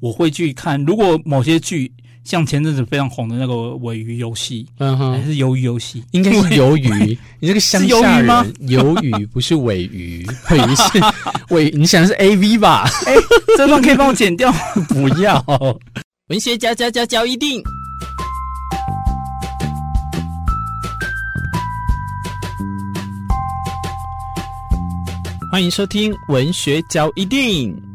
我会去看。如果某些剧像前阵子非常红的那个《尾鱼游戏》，嗯哼，还是鱿鱼游戏，应该是鱿鱼。你这个乡下人，鱿鱼不是尾鱼，尾鱼是 尾。你想的是 A V 吧？哎、欸，这段可以帮我剪掉？不要。文学嚼嚼嚼嚼一定。欢迎收听文学交一錠。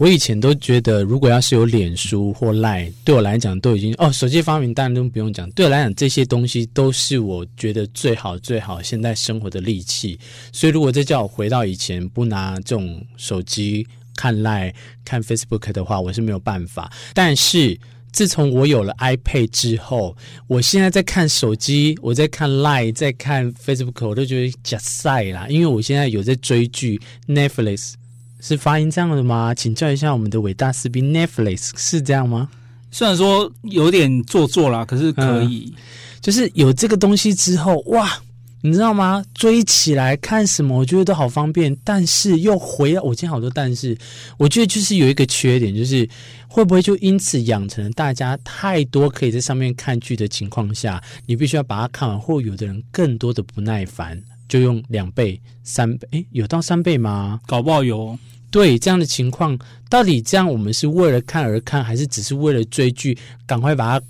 我以前都觉得，如果要是有脸书或 Line，对我来讲都已经哦，手机发明当然都不用讲。对我来讲，这些东西都是我觉得最好最好现在生活的利器。所以，如果再叫我回到以前，不拿这种手机看 Line、看 Facebook 的话，我是没有办法。但是。自从我有了 iPad 之后，我现在在看手机，我在看 Line，在看 Facebook，我都觉得假赛啦。因为我现在有在追剧，Netflix 是发音这样的吗？请教一下我们的伟大士兵，Netflix 是这样吗？虽然说有点做作啦，可是可以，嗯，就是有这个东西之后，哇！你知道吗？追起来看什么，我觉得都好方便，但是又回来。我今天好多但是，我觉得就是有一个缺点，就是会不会就因此养成了大家太多可以在上面看剧的情况下，你必须要把它看完，或有的人更多的不耐烦，就用两倍、三倍，诶，有到三倍吗？搞不好有。对，这样的情况，到底这样我们是为了看而看，还是只是为了追剧，赶快把它？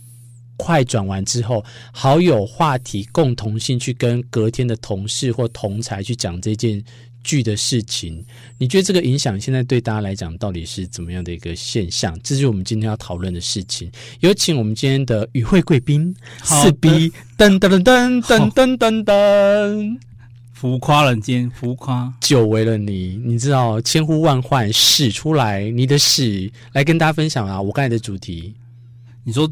快转完之后，好有话题共同性去跟隔天的同事或同才去讲这件剧的事情。你觉得这个影响现在对大家来讲到底是怎么样的一个现象？这是我们今天要讨论的事情。有请我们今天的与会贵宾四 B 噔噔噔噔噔噔噔，浮夸了，今天浮夸，久违了你，你知道千呼万唤使出来，你的使来跟大家分享啊！我刚才的主题，你说。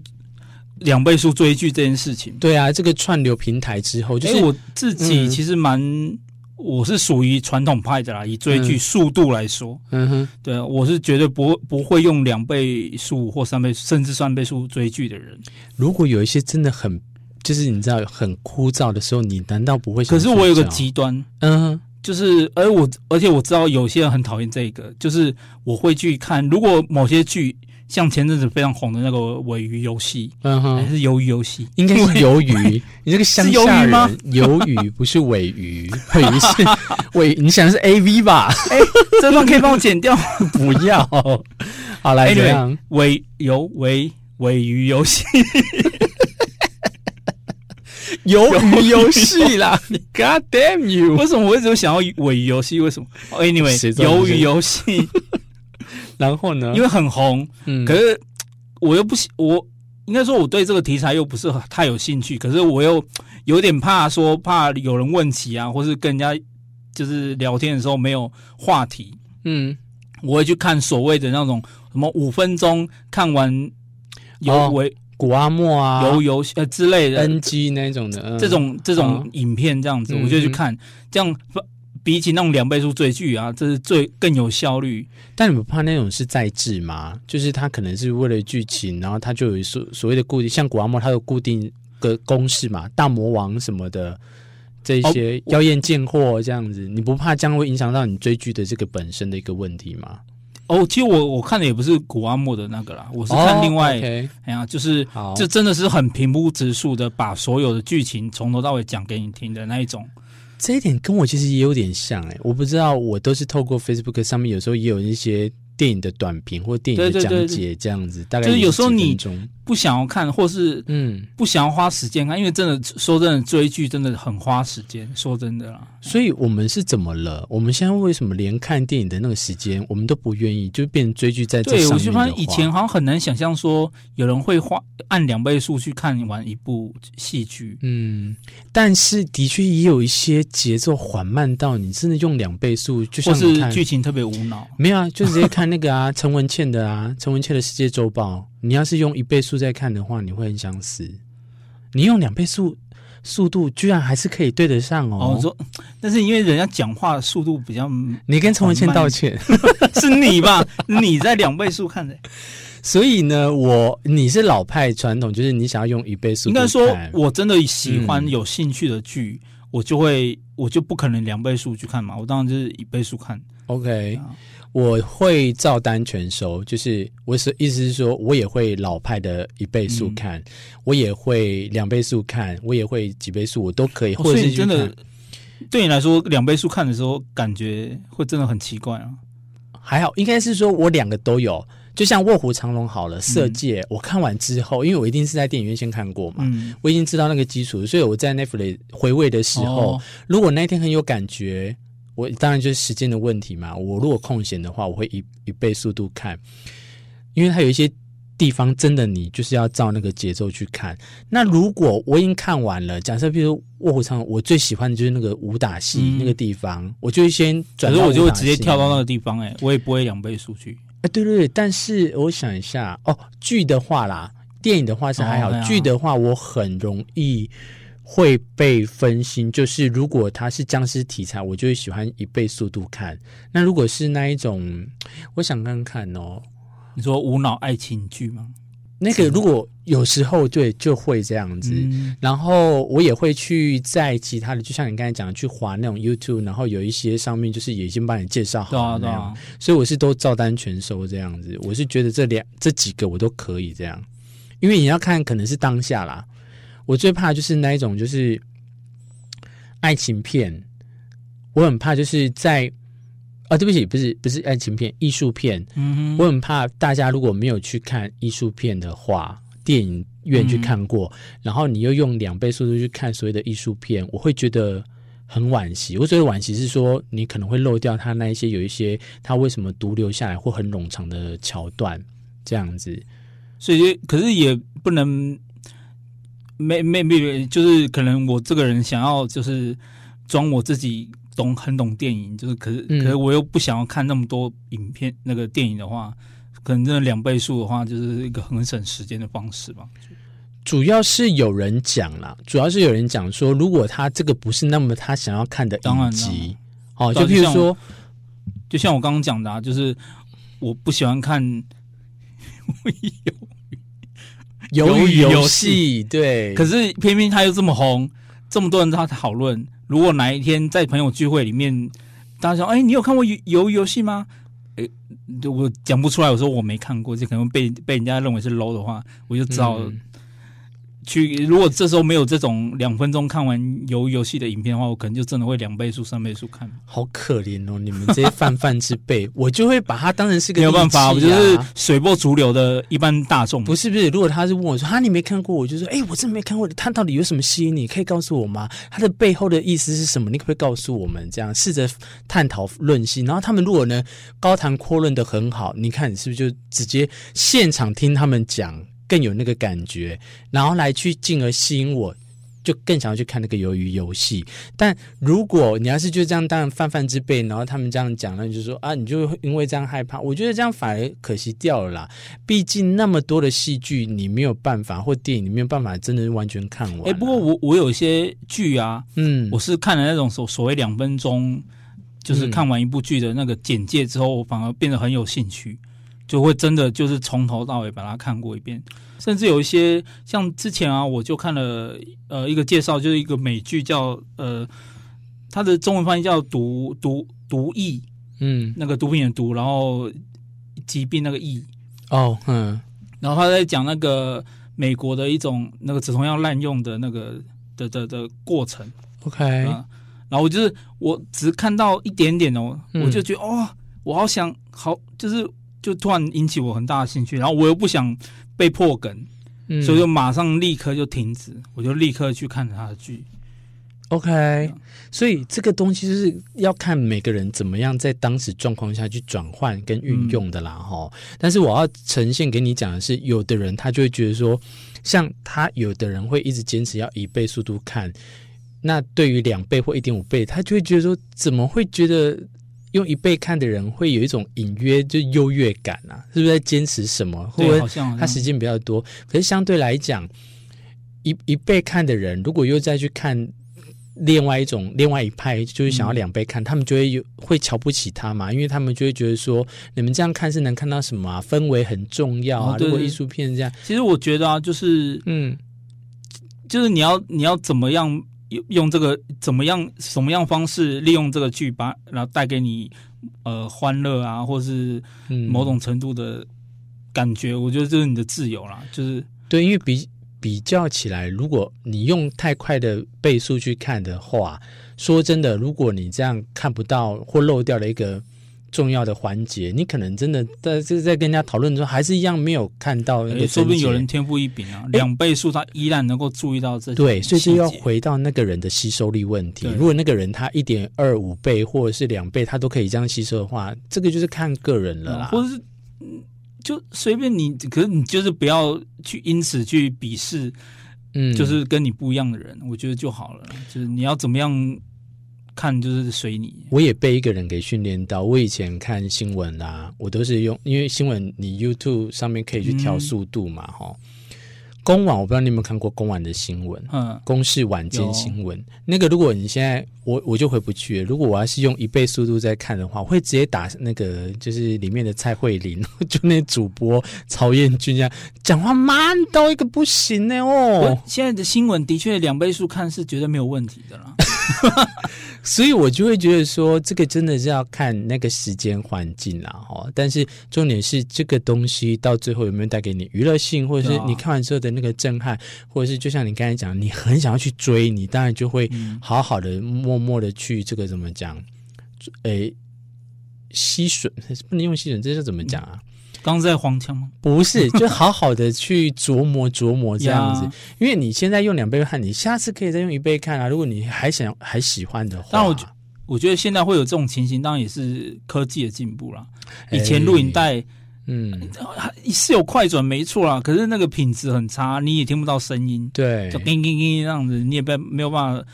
两倍速追剧这件事情，对啊，这个串流平台之后，就是、欸、我自己其实蛮，嗯、我是属于传统派的啦。以追剧速度来说，嗯哼，对啊，我是绝对不不会用两倍速或三倍甚至三倍速追剧的人。如果有一些真的很，就是你知道很枯燥的时候，你难道不会？可是我有个极端，嗯，就是而我而且我知道有些人很讨厌这个，就是我会去看，如果某些剧。像前阵子非常红的那个《尾鱼游戏》，嗯哼，还是鱿鱼游戏，应该是鱿鱼。你这个乡下人，鱿鱼不是尾鱼，尾鱼是 尾。你想的是 A V 吧？哎、欸，这段可以帮我剪掉？不要。好来，这样尾游尾尾鱼游戏，鱿鱼游戏啦！God damn you！为什么我一直想要尾鱼游戏？为什么？Anyway，鱿鱼游戏。然后呢？因为很红，嗯，可是我又不喜，我应该说我对这个题材又不是太有兴趣，可是我又有点怕说，怕有人问起啊，或是跟人家就是聊天的时候没有话题，嗯，我会去看所谓的那种什么五分钟看完有为、哦、谷阿莫啊，游游呃之类的 NG 那种的，嗯、这种这种影片这样子，哦、我就去看，嗯、这样。比起那种两倍速追剧啊，这是最更有效率。但你不怕那种是在制吗？就是他可能是为了剧情，然后他就有所所谓的固定，像古阿莫，他有固定个公式嘛，大魔王什么的，这些妖艳贱货这样子，你不怕将会影响到你追剧的这个本身的一个问题吗？哦，其实我我看的也不是古阿莫的那个啦，我是看另外，哎呀、哦 okay，就是这真的是很平铺直述的把所有的剧情从头到尾讲给你听的那一种。这一点跟我其实也有点像哎、欸，我不知道，我都是透过 Facebook 上面，有时候也有一些电影的短评或电影的讲解这样子，大概就是有时候你不想要看，或是嗯不想要花时间看，因为真的说真的追剧真的很花时间，说真的啦。所以我们是怎么了？我们现在为什么连看电影的那个时间我们都不愿意，就变成追剧在这上面？对，我就发现以前好像很难想象说有人会花按两倍速去看完一部戏剧。嗯，但是的确也有一些节奏缓慢到你真的用两倍速，就像是剧情特别无脑。没有啊，就直接看那个啊，陈文茜的啊，陈文茜的世界周报。你要是用一倍速在看的话，你会很想死。你用两倍速速度，居然还是可以对得上哦。哦，说，但是因为人家讲话速度比较，你跟陈文茜道歉，是你吧？你在两倍速看的。所以呢，我你是老派传统，就是你想要用一倍速。应该说，我真的喜欢有兴趣的剧，嗯、我就会我就不可能两倍速去看嘛，我当然就是一倍速看。OK，、啊、我会照单全收，就是我是意思是说，我也会老派的一倍速看，嗯、我也会两倍速看，我也会几倍速，我都可以。或者是、哦、真的，对你来说，两倍速看的时候，感觉会真的很奇怪啊。还好，应该是说我两个都有。就像《卧虎藏龙》好了，《色戒》我看完之后，因为我一定是在电影院先看过嘛，嗯、我已经知道那个基础，所以我在 Netflix 回味的时候，哦、如果那一天很有感觉，我当然就是时间的问题嘛。我如果空闲的话，我会一一倍速度看，因为它有一些地方真的你就是要照那个节奏去看。那如果我已经看完了，假设比如说《卧虎藏龙》，我最喜欢的就是那个武打戏、嗯、那个地方，我就会先转，可我就会直接跳到那个地方、欸，哎，我也不会两倍速去。哎，对对对，但是我想一下哦，剧的话啦，电影的话是还好，哦、剧的话我很容易会被分心。就是如果它是僵尸题材，我就会喜欢一倍速度看。那如果是那一种，我想看看哦，你说无脑爱情剧吗？那个如果有时候对就会这样子，嗯、然后我也会去在其他的，就像你刚才讲的，去划那种 YouTube，然后有一些上面就是已经帮你介绍好了那样，对啊对啊，所以我是都照单全收这样子。我是觉得这两这几个我都可以这样，因为你要看可能是当下啦。我最怕就是那一种就是爱情片，我很怕就是在。啊，对不起，不是不是爱情片，艺术片。嗯，我很怕大家如果没有去看艺术片的话，电影院去看过，嗯、然后你又用两倍速度去看所谓的艺术片，我会觉得很惋惜。我觉得惋惜是说，你可能会漏掉他那一些有一些他为什么独留下来或很冗长的桥段这样子。所以，可是也不能没没没，就是可能我这个人想要就是装我自己。懂很懂电影，就是可是、嗯、可是我又不想要看那么多影片，那个电影的话，可能真的两倍速的话，就是一个很省时间的方式吧。主要是有人讲啦，主要是有人讲说，如果他这个不是那么他想要看的影集，哦，就譬如说，就像我刚刚讲的啊，就是我不喜欢看 鱿鱼游戏，对，可是偏偏他又这么红，这么多人在讨论。如果哪一天在朋友聚会里面，大家说：“哎，你有看过鱿鱼游戏吗？”哎，我讲不出来，我说我没看过，就可能被被人家认为是 low 的话，我就知道。嗯去，如果这时候没有这种两分钟看完游游戏的影片的话，我可能就真的会两倍速、三倍速看。好可怜哦，你们这些泛泛之辈，我就会把它当成是个、啊、没有办法，我就是随波逐流的一般大众。不是不是，如果他是问我说：“哈，你没看过？”我就说：“哎，我真没看过。他到底有什么吸引你？可以告诉我吗？他的背后的意思是什么？你可不可以告诉我们？这样试着探讨论析。然后他们如果呢高谈阔论的很好，你看你是不是就直接现场听他们讲？”更有那个感觉，然后来去进而吸引我，就更想要去看那个鱿鱼游戏。但如果你要是就这样当泛泛之辈，然后他们这样讲，那你就说啊，你就因为这样害怕。我觉得这样反而可惜掉了啦。毕竟那么多的戏剧，你没有办法，或电影你没有办法，真的完全看完。哎、欸，不过我我有一些剧啊，嗯，我是看了那种所所谓两分钟，就是看完一部剧的那个简介之后，我反而变得很有兴趣。就会真的就是从头到尾把它看过一遍，甚至有一些像之前啊，我就看了呃一个介绍，就是一个美剧叫呃，它的中文翻译叫毒毒毒疫，嗯，那个毒品的毒，然后疾病那个疫哦，嗯，然后他在讲那个美国的一种那个止痛药滥用的那个的的的过程，OK，啊，然后我就是我只看到一点点哦，嗯、我就觉得哦，我好想好就是。就突然引起我很大的兴趣，然后我又不想被破梗，嗯、所以就马上立刻就停止，我就立刻去看他的剧。OK，、嗯、所以这个东西就是要看每个人怎么样在当时状况下去转换跟运用的啦，哈、嗯。但是我要呈现给你讲的是，有的人他就会觉得说，像他有的人会一直坚持要一倍速度看，那对于两倍或一点五倍，他就会觉得说，怎么会觉得？用一倍看的人会有一种隐约就优越感啊，是不是在坚持什么？或者他时间比较多，可是相对来讲，一一倍看的人如果又再去看另外一种另外一派就是想要两倍看，嗯、他们就会有会瞧不起他嘛，因为他们就会觉得说，你们这样看是能看到什么啊？氛围很重要啊。哦、如果艺术片这样，其实我觉得啊，就是嗯，就是你要你要怎么样用用这个怎么样什么样方式利用这个剧把然后带给你呃欢乐啊，或是某种程度的感觉，嗯、我觉得这是你的自由啦，就是对，因为比。比较起来，如果你用太快的倍速去看的话，说真的，如果你这样看不到或漏掉了一个重要的环节，你可能真的在就是在跟人家讨论的时候，还是一样没有看到。哎，说不定有人天赋异禀啊，两倍速他依然能够注意到这些。对，所以就要回到那个人的吸收力问题。如果那个人他一点二五倍或者是两倍，他都可以这样吸收的话，这个就是看个人了啦。或者是就随便你，可是你就是不要去因此去鄙视，嗯，就是跟你不一样的人，我觉得就好了。就是你要怎么样看，就是随你。我也被一个人给训练到，我以前看新闻啊，我都是用，因为新闻你 YouTube 上面可以去调速度嘛，哈、嗯。公晚，我不知道你有没有看过公晚的新闻，嗯，公视晚间新闻。那个，如果你现在我我就回不去了。如果我要是用一倍速度在看的话，我会直接打那个，就是里面的蔡慧玲，就那主播曹彦君这样讲话慢到一个不行呢。哦，现在的新闻的确两倍速看是绝对没有问题的啦。所以我就会觉得说，这个真的是要看那个时间环境啦，哈。但是重点是这个东西到最后有没有带给你娱乐性，或者是你看完之后的那个震撼，或者是就像你刚才讲，你很想要去追，你当然就会好好的、默默的去这个怎么讲？诶，吸吮不能用吸吮，这是怎么讲啊？刚在黄腔吗？不是，就好好的去琢磨琢磨这样子。因为你现在用两倍看，你下次可以再用一倍看啊。如果你还想还喜欢的话，但我觉我觉得现在会有这种情形，当然也是科技的进步啦。以前录影带，嗯，是有快转没错啦，可是那个品质很差，你也听不到声音，对，就叮叮叮这样子，你也被没有办法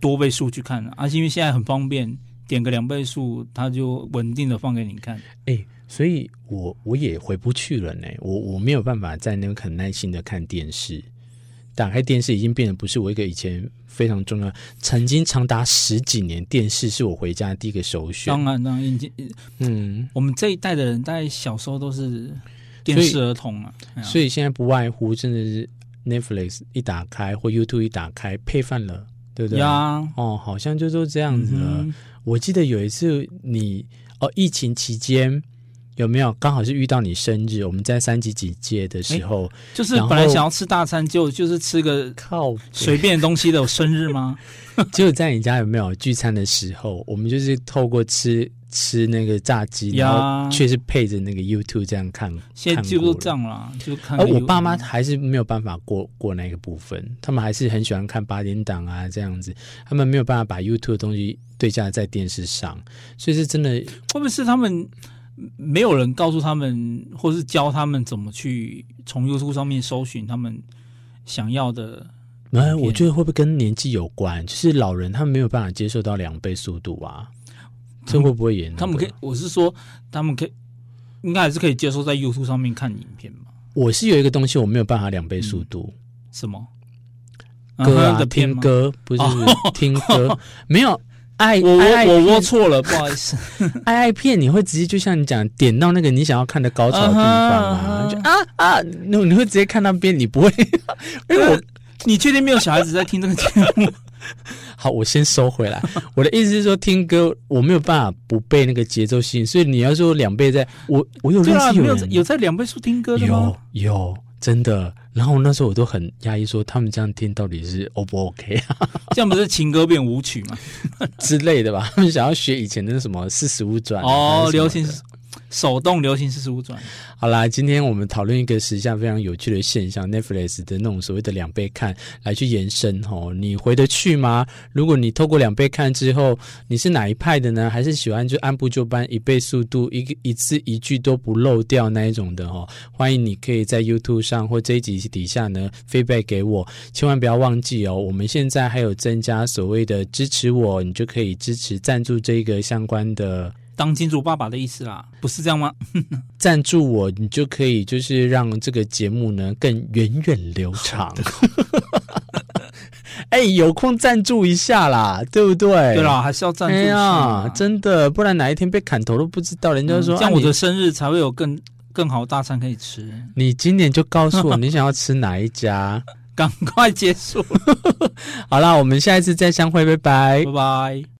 多倍数去看。而且因为现在很方便，点个两倍数，它就稳定的放给你看。哎、欸。所以我我也回不去了呢，我我没有办法在那个很耐心的看电视，打开电视已经变得不是我一个以前非常重要，曾经长达十几年电视是我回家的第一个首选。当然，当然，已经嗯，我们这一代的人，大概小时候都是电视儿童啊，所以，所以现在不外乎真的是 Netflix 一打开或 YouTube 一打开配饭了，对不对？呀，哦，好像就都这样子了。嗯、我记得有一次你哦，疫情期间。有没有刚好是遇到你生日？我们在三级警戒的时候，欸、就是本来想要吃大餐，就就是吃个靠随便东西的生日吗？就在你家有没有聚餐的时候？我们就是透过吃吃那个炸鸡，然后却是配着那个 YouTube 这样看。现在就都这样了，就看。而我爸妈还是没有办法过过那个部分，他们还是很喜欢看八点档啊这样子，他们没有办法把 YouTube 的东西对架在电视上，所以是真的，会不会是他们？没有人告诉他们，或是教他们怎么去从 YouTube 上面搜寻他们想要的。那我觉得会不会跟年纪有关？就是老人他们没有办法接受到两倍速度啊，这会不会演？他们可以，我是说，他们可以，应该还是可以接受在 YouTube 上面看影片嘛。我是有一个东西我没有办法两倍速度，嗯、什么歌啊？听歌不是听歌，没有。爱我我我错了，不好意思。爱爱片你会直接就像你讲，点到那个你想要看的高潮的地方啊？就啊啊，那你会直接看那边，你不会？因为我 你确定没有小孩子在听这个节目？好，我先收回来。我的意思是说，听歌我没有办法不被那个节奏吸引，所以你要说两倍在，我我有认识有有在两倍速听歌的吗？有有。真的，然后那时候我都很压抑，说他们这样听到底是 O 不 OK 啊？这样不是情歌变舞曲吗？之类的吧？他们想要学以前的什么四十五转哦，流行手动流行四十五转。好啦，今天我们讨论一个时下非常有趣的现象，Netflix 的那种所谓的两倍看来去延伸哦，你回得去吗？如果你透过两倍看之后，你是哪一派的呢？还是喜欢就按部就班一倍速度，一个一字一句都不漏掉那一种的哦？欢迎你可以在 YouTube 上或这一集底下呢 feedback 给我，千万不要忘记哦。我们现在还有增加所谓的支持我，你就可以支持赞助这个相关的。当金主爸爸的意思啦，不是这样吗？赞助我，你就可以就是让这个节目呢更源远流长。哎、欸，有空赞助一下啦，对不对？对啦，还是要赞助一下、哎，真的，不然哪一天被砍头都不知道。人家说，这样我的生日才会有更更好的大餐可以吃。你今年就告诉我，你想要吃哪一家？赶快结束。好啦，我们下一次再相会，拜拜，拜拜。